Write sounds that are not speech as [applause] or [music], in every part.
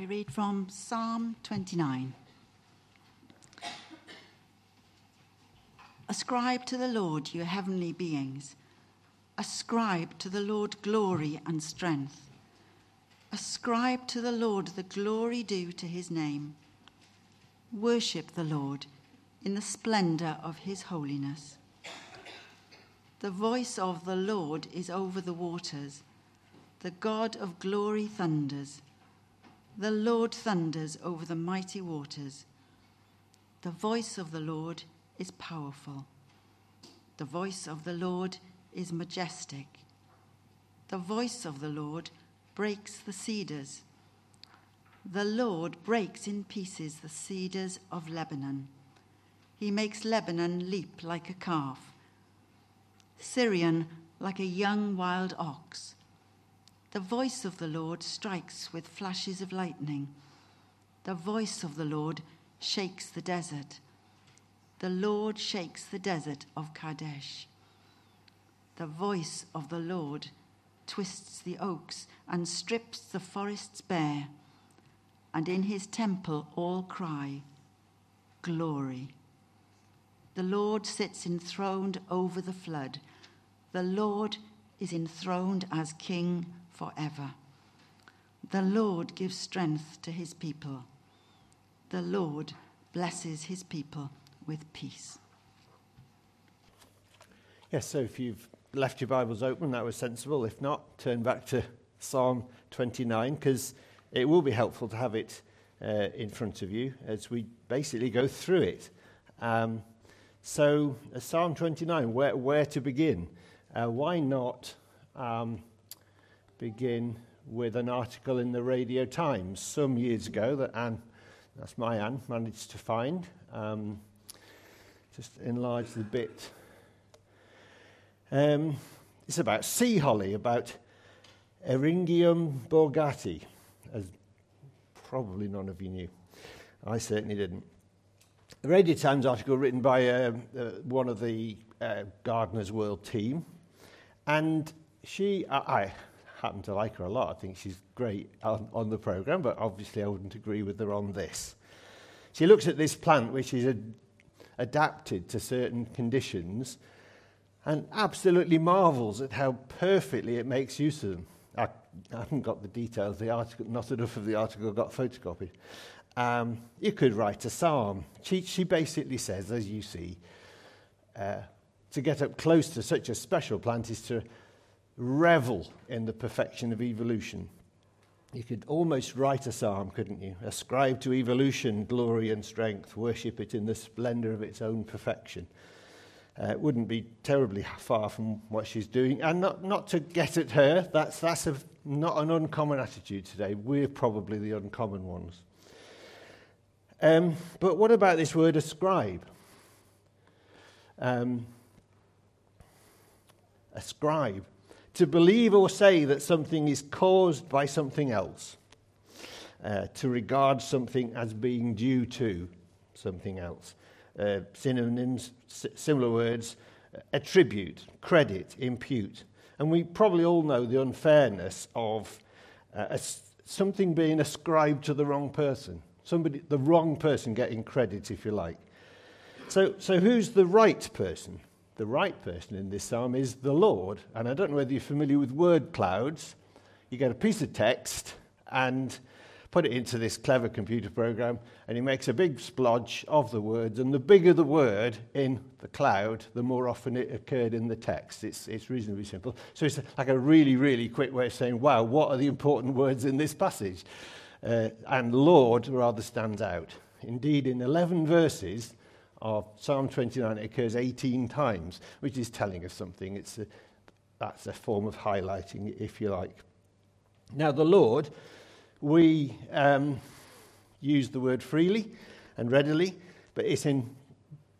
We read from Psalm 29. Ascribe to the Lord, you heavenly beings. Ascribe to the Lord glory and strength. Ascribe to the Lord the glory due to his name. Worship the Lord in the splendor of his holiness. The voice of the Lord is over the waters. The God of glory thunders. The Lord thunders over the mighty waters. The voice of the Lord is powerful. The voice of the Lord is majestic. The voice of the Lord breaks the cedars. The Lord breaks in pieces the cedars of Lebanon. He makes Lebanon leap like a calf, Sirion like a young wild ox. The voice of the Lord strikes with flashes of lightning. The voice of the Lord shakes the desert. The Lord shakes the desert of Kadesh. The voice of the Lord twists the oaks and strips the forests bare. And in his temple all cry, Glory. The Lord sits enthroned over the flood. The Lord is enthroned as king forever. The Lord gives strength to his people. The Lord blesses his people with peace. Yes, so if you've left your Bibles open, that was sensible. If not, turn back to Psalm 29 because it will be helpful to have it uh, in front of you as we basically go through it. Um, so, uh, Psalm 29, where, where to begin? Uh, why not um, begin with an article in the Radio Times some years ago that Anne, that's my Anne, managed to find? Um, just enlarge the bit. Um, it's about sea holly, about Eryngium bourgati, as probably none of you knew. I certainly didn't. The Radio Times article written by uh, uh, one of the uh, Gardener's World team, and she, I, happen to like her a lot. I think she's great on, on the program, but obviously I wouldn't agree with her on this. She looks at this plant, which is adapted to certain conditions and absolutely marvels at how perfectly it makes use of them. I, I haven't got the details, the article, not enough of the article got photocopied. Um, you could write a psalm. She, she basically says, as you see, uh, to get up close to such a special plant is to revel in the perfection of evolution. You could almost write a psalm, couldn't you? Ascribe to evolution glory and strength, worship it in the splendor of its own perfection. Uh, it wouldn't be terribly far from what she's doing. And not, not to get at her, that's, that's a, not an uncommon attitude today. We're probably the uncommon ones. Um, but what about this word ascribe? Um, ascribe to believe or say that something is caused by something else, uh, to regard something as being due to something else. Uh, synonyms, similar words, attribute, credit, impute. And we probably all know the unfairness of uh, something being ascribed to the wrong person, somebody, the wrong person getting credit, if you like. So, so who's the right person? The right person in this psalm is the Lord. And I don't know whether you're familiar with word clouds. You get a piece of text and put it into this clever computer program, and it makes a big splodge of the words. And the bigger the word in the cloud, the more often it occurred in the text. It's, it's reasonably simple. So it's like a really, really quick way of saying, wow, what are the important words in this passage? Uh, and Lord rather stands out. Indeed, in 11 verses, of Psalm 29 occurs 18 times, which is telling us something. It's a, that's a form of highlighting, if you like. Now, the Lord, we um, use the word freely and readily, but it's in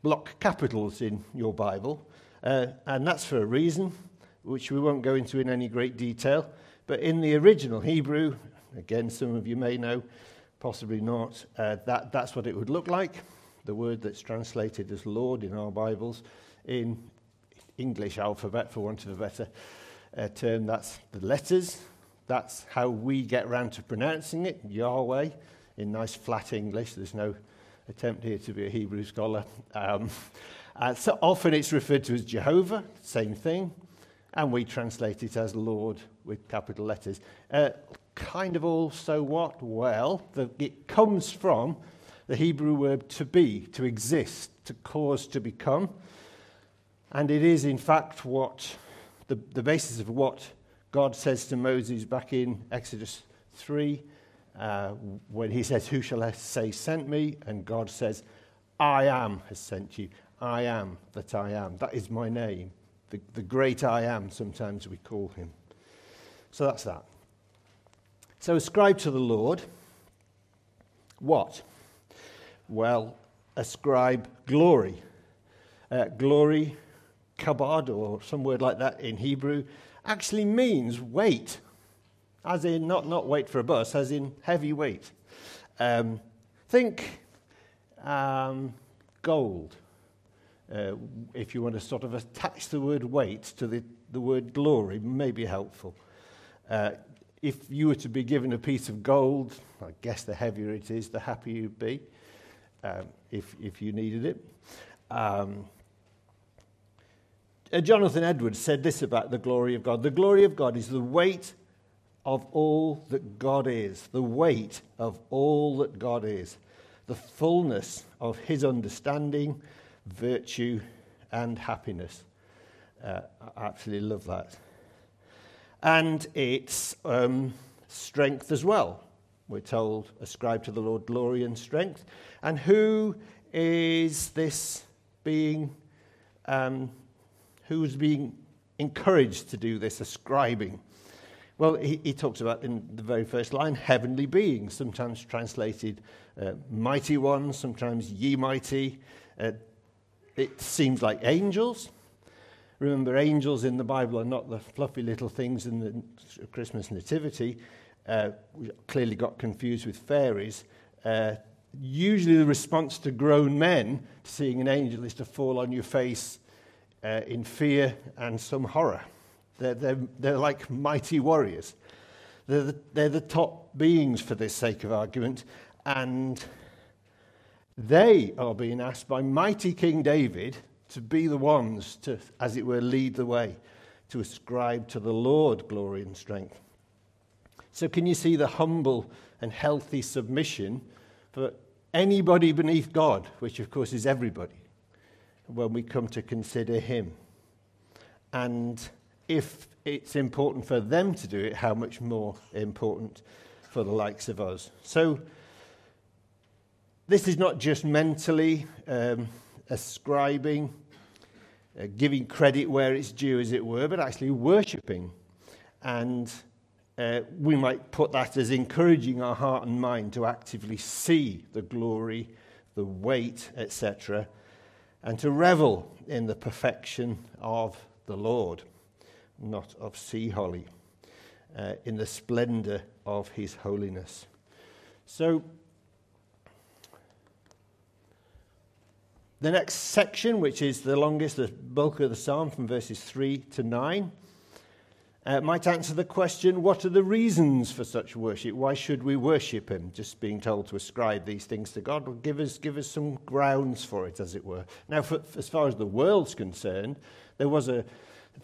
block capitals in your Bible, uh, and that's for a reason, which we won't go into in any great detail. But in the original Hebrew, again, some of you may know, possibly not, uh, that, that's what it would look like the word that's translated as Lord in our Bibles, in English alphabet, for want of a better uh, term, that's the letters, That's how we get round to pronouncing it, Yahweh, in nice flat English. There's no attempt here to be a Hebrew scholar. Um, [laughs] uh, so often it's referred to as Jehovah, same thing, and we translate it as Lord with capital letters. Uh, kind of all so what? Well, the, it comes from the Hebrew word to be, to exist, to cause to become. And it is, in fact, what the, the basis of what God says to Moses back in Exodus 3, uh, when he says, Who shall I say sent me? And God says, I am has sent you. I am that I am. That is my name. The, the great I am, sometimes we call him. So that's that. So ascribe to the Lord what? Well, ascribe glory. Uh, glory, kabod, or some word like that in Hebrew, actually means weight, as in not, not weight for a bus, as in heavy weight. Um, think um, gold. Uh, if you want to sort of attach the word weight to the, the word glory, may be helpful. Uh, if you were to be given a piece of gold, I guess the heavier it is, the happier you'd be um, if, if you needed it. Um, uh, Jonathan Edwards said this about the glory of God The glory of God is the weight of all that God is, the weight of all that God is, the fullness of his understanding, virtue, and happiness. Uh, I absolutely love that. And its um, strength as well. We're told, ascribe to the Lord glory and strength. And who is this being, um, who's being encouraged to do this ascribing? Well, he, he, talks about in the very first line heavenly beings, sometimes translated uh, mighty ones, sometimes ye mighty. Uh, it seems like angels. Remember, angels in the Bible are not the fluffy little things in the Christmas nativity. Uh, clearly got confused with fairies. Uh, usually, the response to grown men seeing an angel is to fall on your face uh, in fear and some horror. They're, they're, they're like mighty warriors. They're the, they're the top beings for this sake of argument. And they are being asked by mighty King David to be the ones to, as it were, lead the way, to ascribe to the Lord glory and strength. So, can you see the humble and healthy submission for anybody beneath God, which of course is everybody, when we come to consider Him? And if it's important for them to do it, how much more important for the likes of us? So, this is not just mentally um, ascribing, uh, giving credit where it's due, as it were, but actually worshipping. And uh, we might put that as encouraging our heart and mind to actively see the glory, the weight, etc., and to revel in the perfection of the Lord, not of sea holly, uh, in the splendor of his holiness. So, The next section, which is the longest, the bulk of the psalm from verses 3 to 9, uh, might answer the question what are the reasons for such worship? Why should we worship Him? Just being told to ascribe these things to God will give us, give us some grounds for it, as it were. Now, for, as far as the world's concerned, there was a,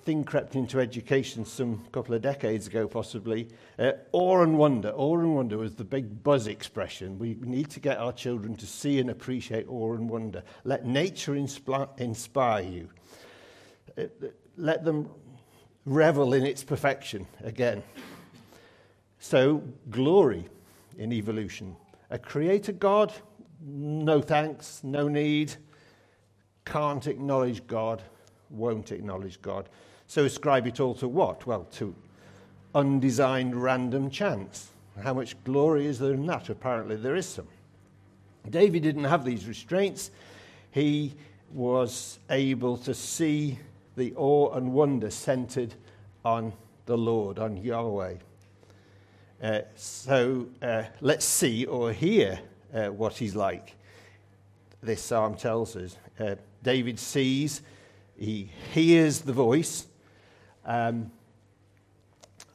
thing crept into education some couple of decades ago, possibly. Uh, awe and wonder. Awe and wonder was the big buzz expression. We need to get our children to see and appreciate awe and wonder. Let nature inspi- inspire you. Uh, let them revel in its perfection again. So, glory in evolution. A creator God, no thanks, no need, can't acknowledge God, won't acknowledge God. So ascribe it all to what? Well, to undesigned random chance. How much glory is there in that? Apparently, there is some. David didn't have these restraints. He was able to see the awe and wonder centered on the Lord, on Yahweh. Uh, so uh, let's see or hear uh, what he's like. This psalm tells us. Uh, David sees, he hears the voice, um,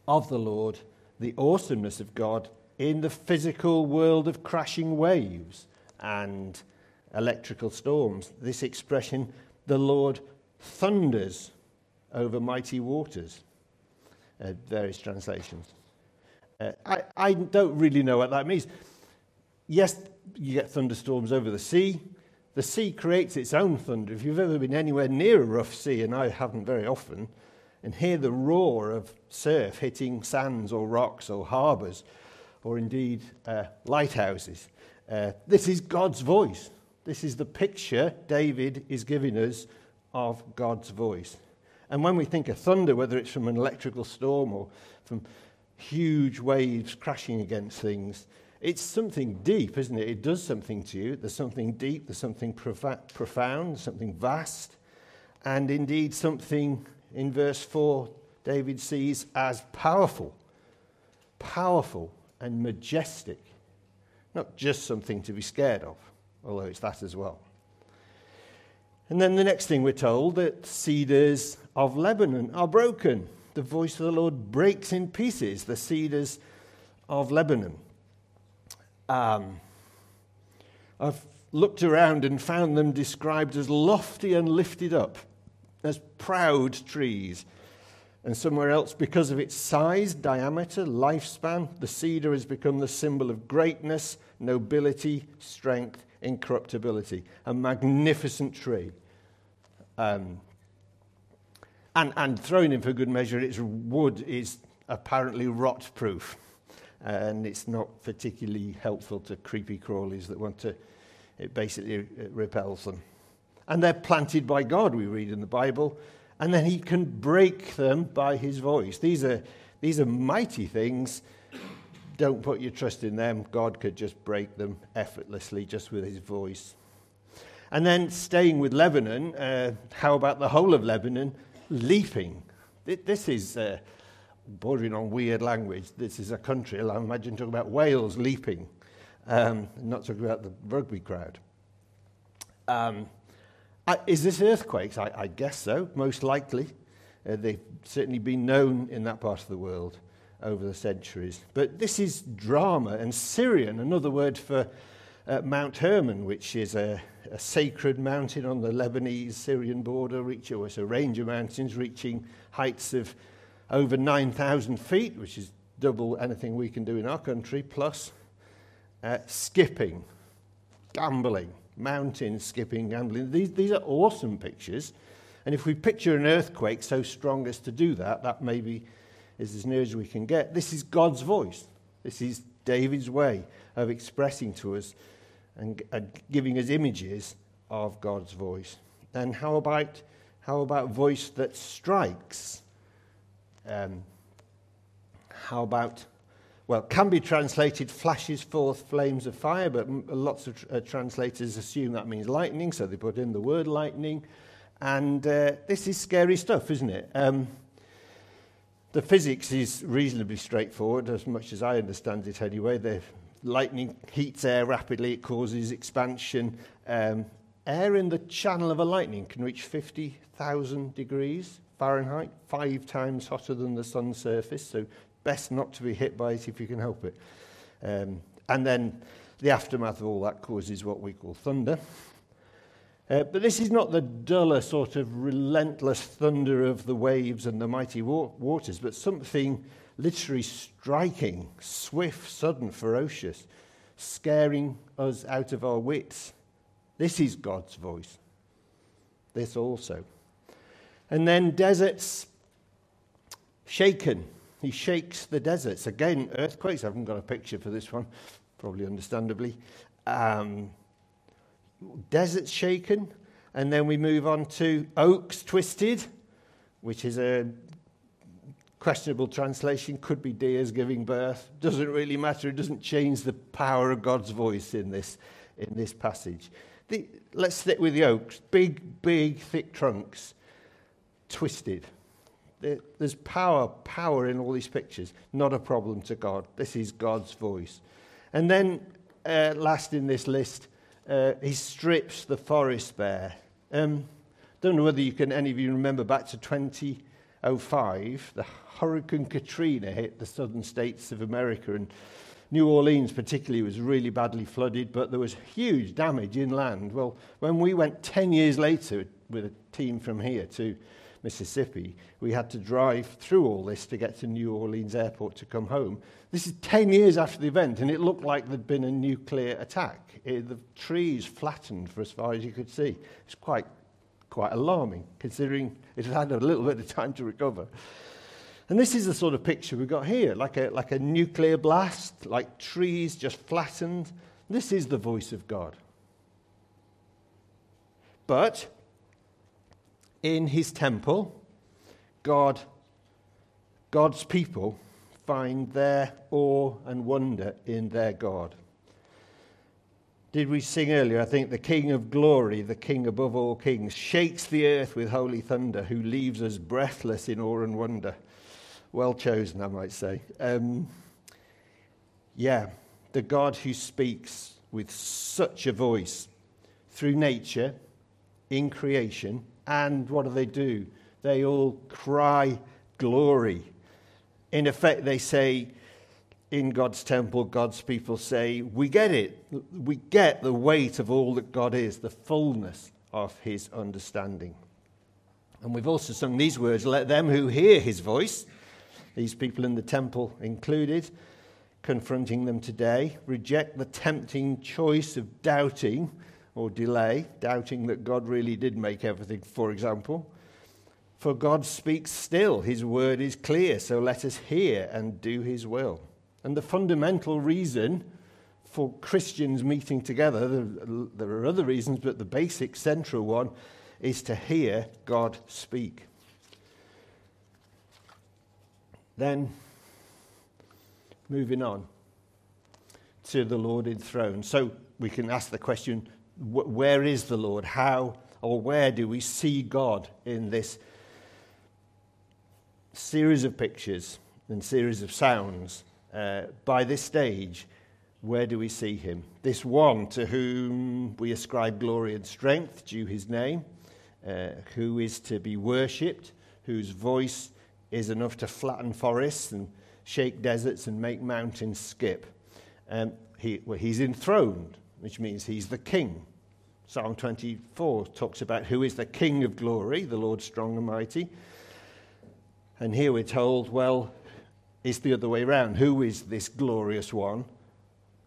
of the Lord, the awesomeness of God in the physical world of crashing waves and electrical storms. This expression, the Lord thunders over mighty waters, uh, various translations. Uh, I, I don't really know what that means. Yes, you get thunderstorms over the sea. The sea creates its own thunder. If you've ever been anywhere near a rough sea, and I haven't very often, and hear the roar of surf hitting sands or rocks or harbours, or indeed uh, lighthouses, uh, this is God's voice. This is the picture David is giving us of God's voice. And when we think of thunder, whether it's from an electrical storm or from huge waves crashing against things, it's something deep, isn't it? It does something to you. There's something deep, there's something profound, something vast, and indeed something in verse 4 David sees as powerful, powerful and majestic. Not just something to be scared of, although it's that as well. And then the next thing we're told that cedars of Lebanon are broken. The voice of the Lord breaks in pieces the cedars of Lebanon. Um, I've looked around and found them described as lofty and lifted up, as proud trees. And somewhere else, because of its size, diameter, lifespan, the cedar has become the symbol of greatness, nobility, strength, incorruptibility. A magnificent tree. Um, and, and thrown in for good measure, its wood is apparently rot proof and it's not particularly helpful to creepy crawlies that want to, it basically repels them. And they're planted by God, we read in the Bible, and then He can break them by His voice. These are, these are mighty things. Don't put your trust in them. God could just break them effortlessly just with His voice. And then staying with Lebanon, uh, how about the whole of Lebanon leaping? This is. Uh, bordering on weird language. This is a country, I imagine talking about Wales leaping, um, not talking about the rugby crowd. Um, is this earthquakes? I, I, guess so, most likely. Uh, they've certainly been known in that part of the world over the centuries. But this is drama, and Sirion, another word for Mount Hermon, which is a, a, sacred mountain on the Lebanese Syrian border, which is a range of mountains reaching heights of over 9,000 feet, which is double anything we can do in our country, plus uh, skipping, gambling, mountain skipping, gambling. These, these are awesome pictures. And if we picture an earthquake so strong as to do that, that maybe is as near as we can get. This is God's voice. This is David's way of expressing to us and, and giving us images of God's voice. And how about, how about voice that strikes? Um, how about, well, can be translated flashes forth flames of fire, but lots of uh, translators assume that means lightning, so they put in the word lightning. And uh, this is scary stuff, isn't it? Um, the physics is reasonably straightforward, as much as I understand it anyway. The lightning heats air rapidly, it causes expansion. Um, air in the channel of a lightning can reach 50,000 degrees Fahrenheit, five times hotter than the sun's surface, so best not to be hit by it if you can help it. Um, and then the aftermath of all that causes what we call thunder. Uh, but this is not the duller sort of relentless thunder of the waves and the mighty wa waters, but something literally striking, swift, sudden, ferocious, scaring us out of our wits. This is God's voice. This also. And then deserts shaken. He shakes the deserts. Again, earthquakes. I haven't got a picture for this one, probably understandably. Um, deserts shaken. And then we move on to oaks twisted, which is a questionable translation. Could be deers giving birth. Doesn't really matter. It doesn't change the power of God's voice in this, in this passage. The, let's stick with the oaks. Big, big, thick trunks twisted. There's power, power in all these pictures. Not a problem to God. This is God's voice. And then, uh, last in this list, uh, he strips the forest bare. Um, don't know whether you can, any of you remember back to 20 05, the Hurricane Katrina hit the southern states of America, and New Orleans, particularly, was really badly flooded, but there was huge damage inland. Well, when we went 10 years later with a team from here to Mississippi, we had to drive through all this to get to New Orleans airport to come home. This is 10 years after the event, and it looked like there'd been a nuclear attack. It, the trees flattened for as far as you could see. It's quite quite alarming, considering it had had a little bit of time to recover. And this is the sort of picture we've got here like a, like a nuclear blast, like trees just flattened. This is the voice of God. But in his temple, God, God's people find their awe and wonder in their God. Did we sing earlier? I think the King of glory, the King above all kings, shakes the earth with holy thunder, who leaves us breathless in awe and wonder. Well chosen, I might say. Um, yeah, the God who speaks with such a voice through nature, in creation, and what do they do? They all cry glory. In effect, they say, in God's temple, God's people say, We get it. We get the weight of all that God is, the fullness of his understanding. And we've also sung these words let them who hear his voice, these people in the temple included, confronting them today, reject the tempting choice of doubting or delay, doubting that God really did make everything, for example. For God speaks still, His word is clear, so let us hear and do His will. And the fundamental reason for Christians meeting together, there are other reasons, but the basic central one is to hear God speak. Then, moving on to the Lord enthroned. So we can ask the question where is the Lord? How or where do we see God in this series of pictures and series of sounds? Uh, by this stage, where do we see him? This one to whom we ascribe glory and strength due his name, uh, who is to be worshipped, whose voice is enough to flatten forests and shake deserts and make mountains skip. Um, he, well, he's enthroned, which means he's the king. Psalm 24 talks about who is the King of glory, the Lord strong and mighty. And here we're told, well, it's the other way around. Who is this glorious one?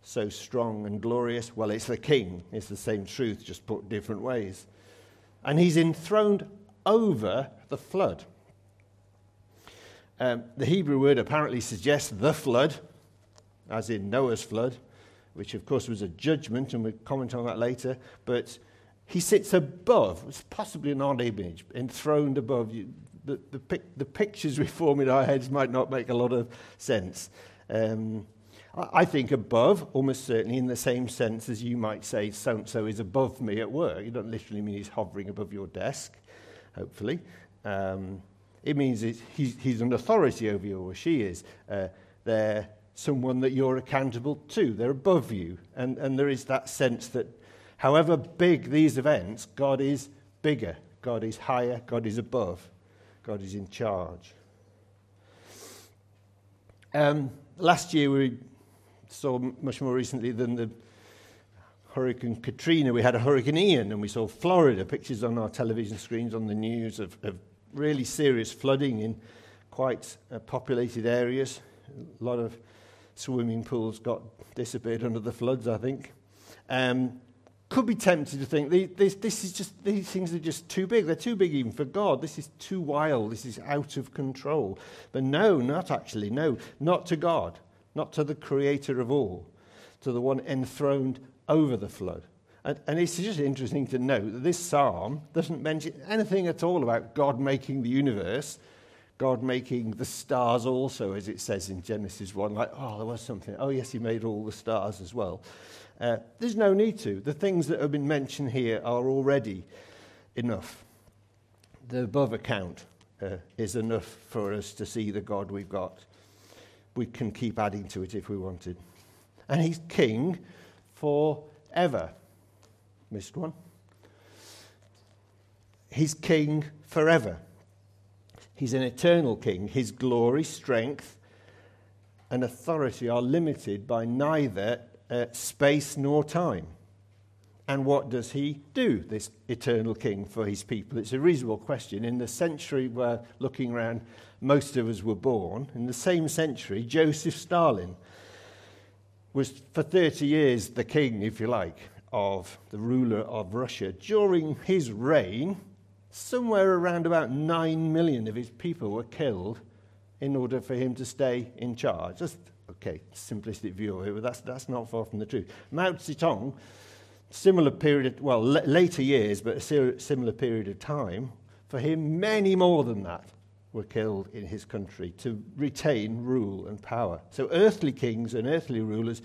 So strong and glorious? Well, it's the King. It's the same truth, just put different ways. And he's enthroned over the flood. Um, the Hebrew word apparently suggests the flood, as in Noah's flood which of course was a judgment, and we'll comment on that later. But he sits above, it's possibly an odd image, enthroned above. You, the, the, the, pictures [laughs] we form in our heads might not make a lot of sense. Um, I think above, almost certainly in the same sense as you might say so and so is above me at work. You don't literally mean he's hovering above your desk, hopefully. Um, it means he's, he's, an authority over you, or she is. Uh, they're someone that you're accountable to. They're above you. And, and there is that sense that however big these events, God is bigger, God is higher, God is above, God is in charge. Um, last year, we saw much more recently than the Hurricane Katrina, we had a Hurricane Ian, and we saw Florida pictures on our television screens on the news of, of really serious flooding in quite uh, populated areas. A lot of swimming pools got disappeared under the floods, I think. Um, could be tempted to think this, this is just, these things are just too big. They're too big even for God. This is too wild. This is out of control. But no, not actually. No, not to God, not to the creator of all, to the one enthroned over the flood. And, and it's just interesting to note that this psalm doesn't mention anything at all about God making the universe God making the stars also, as it says in Genesis 1, like, oh, there was something. Oh, yes, he made all the stars as well. Uh, there's no need to. The things that have been mentioned here are already enough. The above account uh, is enough for us to see the God we've got. We can keep adding to it if we wanted. And he's king forever. Missed one. He's king forever. He's an eternal king. His glory, strength, and authority are limited by neither uh, space nor time. And what does he do, this eternal king, for his people? It's a reasonable question. In the century where, looking around, most of us were born, in the same century, Joseph Stalin was for 30 years the king, if you like, of the ruler of Russia. During his reign, somewhere around about 9 million of his people were killed in order for him to stay in charge. Okay, simplistic view of it, but that's, that's not far from the truth. Mao Zedong similar period, well, l- later years, but a similar period of time, for him, many more than that were killed in his country to retain rule and power. So, earthly kings and earthly rulers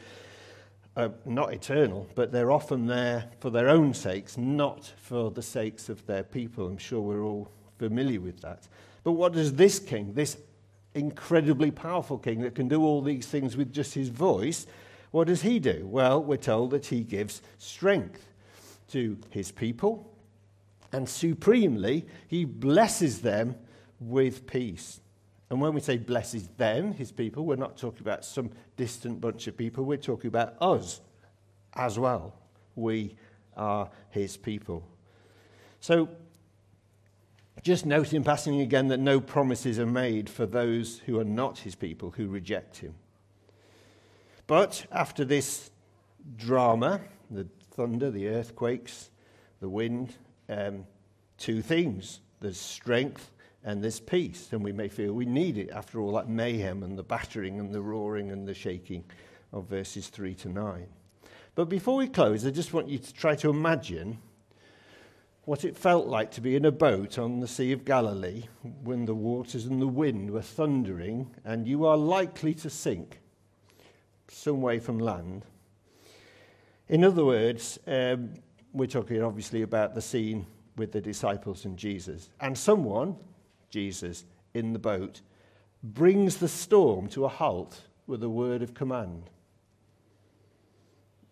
are not eternal, but they're often there for their own sakes, not for the sakes of their people. I'm sure we're all familiar with that. But what does this king, this incredibly powerful king that can do all these things with just his voice, what does he do? Well, we're told that he gives strength to his people, and supremely, he blesses them with peace. And when we say blesses them, his people, we're not talking about some distant bunch of people, we're talking about us as well. We are his people. So, just note in passing again that no promises are made for those who are not his people, who reject him. But after this drama, the thunder, the earthquakes, the wind, um, two things there's strength and there's peace. And we may feel we need it after all that mayhem and the battering and the roaring and the shaking of verses 3 to 9. But before we close, I just want you to try to imagine what it felt like to be in a boat on the Sea of Galilee when the waters and the wind were thundering and you are likely to sink some way from land. In other words, um, we're talking obviously about the scene with the disciples and Jesus. And someone, Jesus, in the boat, brings the storm to a halt with a word of command.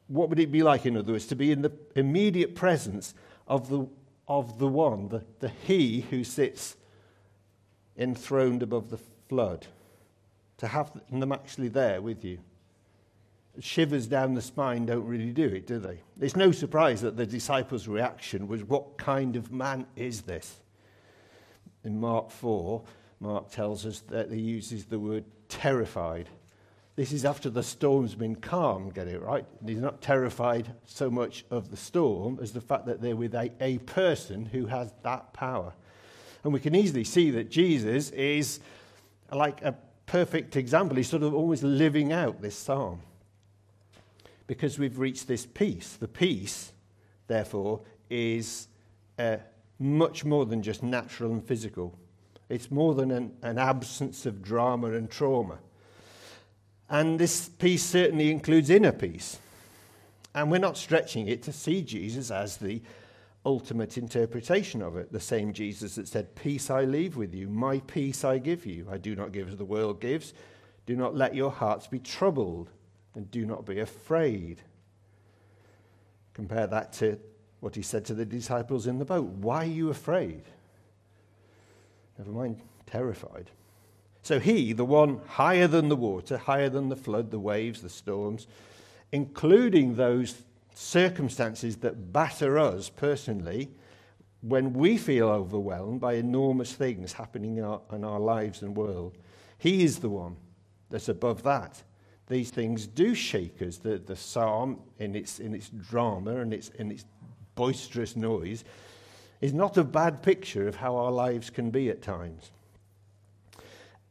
What would it be like, in other words, to be in the immediate presence of the, of the one, the, the he who sits enthroned above the flood? To have them actually there with you shivers down the spine don't really do it, do they? It's no surprise that the disciples' reaction was, What kind of man is this? In Mark 4, Mark tells us that he uses the word terrified. This is after the storm's been calm, get it right? He's not terrified so much of the storm as the fact that they're with a, a person who has that power. And we can easily see that Jesus is like a perfect example. He's sort of always living out this psalm because we've reached this peace. The peace, therefore, is uh, much more than just natural and physical. It's more than an, an absence of drama and trauma. And this peace certainly includes inner peace. And we're not stretching it to see Jesus as the ultimate interpretation of it. The same Jesus that said, Peace I leave with you, my peace I give you. I do not give as the world gives. Do not let your hearts be troubled and do not be afraid. Compare that to what he said to the disciples in the boat. Why are you afraid? Never mind, terrified. So he, the one higher than the water, higher than the flood, the waves, the storms, including those circumstances that batter us personally when we feel overwhelmed by enormous things happening in our, in our lives and world, he is the one that's above that these things do shake us. The, the psalm, in its, in its drama and its, in its boisterous noise, is not a bad picture of how our lives can be at times.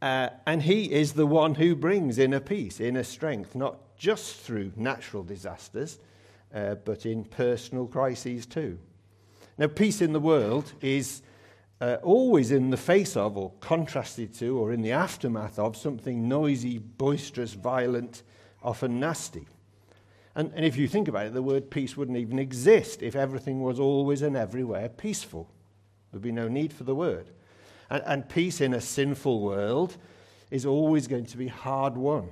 Uh, and he is the one who brings inner peace, inner strength, not just through natural disasters, uh, but in personal crises too. Now, peace in the world is uh, always in the face of, or contrasted to, or in the aftermath of something noisy, boisterous, violent, often nasty. And, and if you think about it, the word peace wouldn't even exist if everything was always and everywhere peaceful. There'd be no need for the word. And, and peace in a sinful world is always going to be hard won.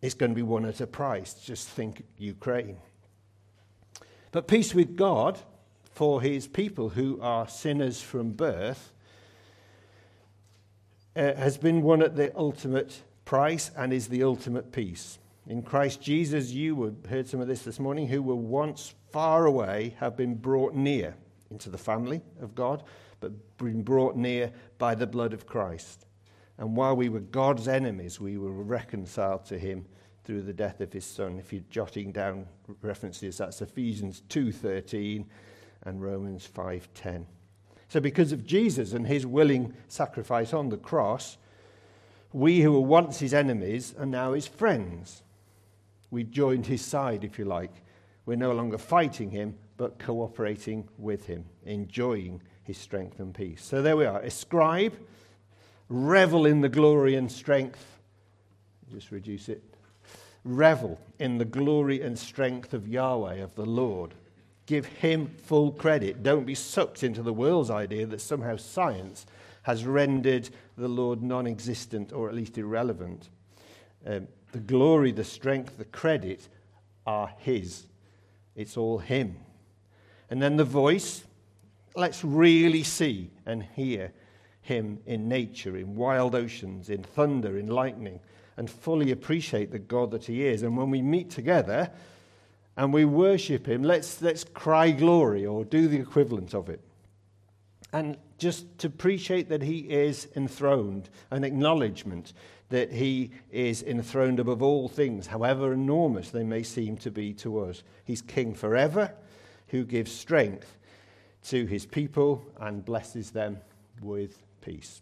It's going to be won at a price. Just think Ukraine. But peace with God for his people who are sinners from birth uh, has been won at the ultimate price and is the ultimate peace. In Christ Jesus, you heard some of this this morning, who were once far away have been brought near into the family of God, but been brought near by the blood of Christ. And while we were God's enemies, we were reconciled to him through the death of his son. If you're jotting down references, that's Ephesians 2:13 and Romans 5:10. So because of Jesus and his willing sacrifice on the cross, we who were once his enemies are now his friends. We joined his side, if you like. We're no longer fighting him, but cooperating with him, enjoying his strength and peace. So there we are. Ascribe, revel in the glory and strength. Just reduce it. Revel in the glory and strength of Yahweh, of the Lord. Give him full credit. Don't be sucked into the world's idea that somehow science has rendered the Lord non existent or at least irrelevant. Um, the glory, the strength, the credit are his. It's all him. And then the voice, let's really see and hear him in nature, in wild oceans, in thunder, in lightning, and fully appreciate the God that he is. And when we meet together and we worship him, let's, let's cry glory or do the equivalent of it. And just to appreciate that he is enthroned, an acknowledgement that he is enthroned above all things, however enormous they may seem to be to us. He's king forever, who gives strength to his people and blesses them with peace.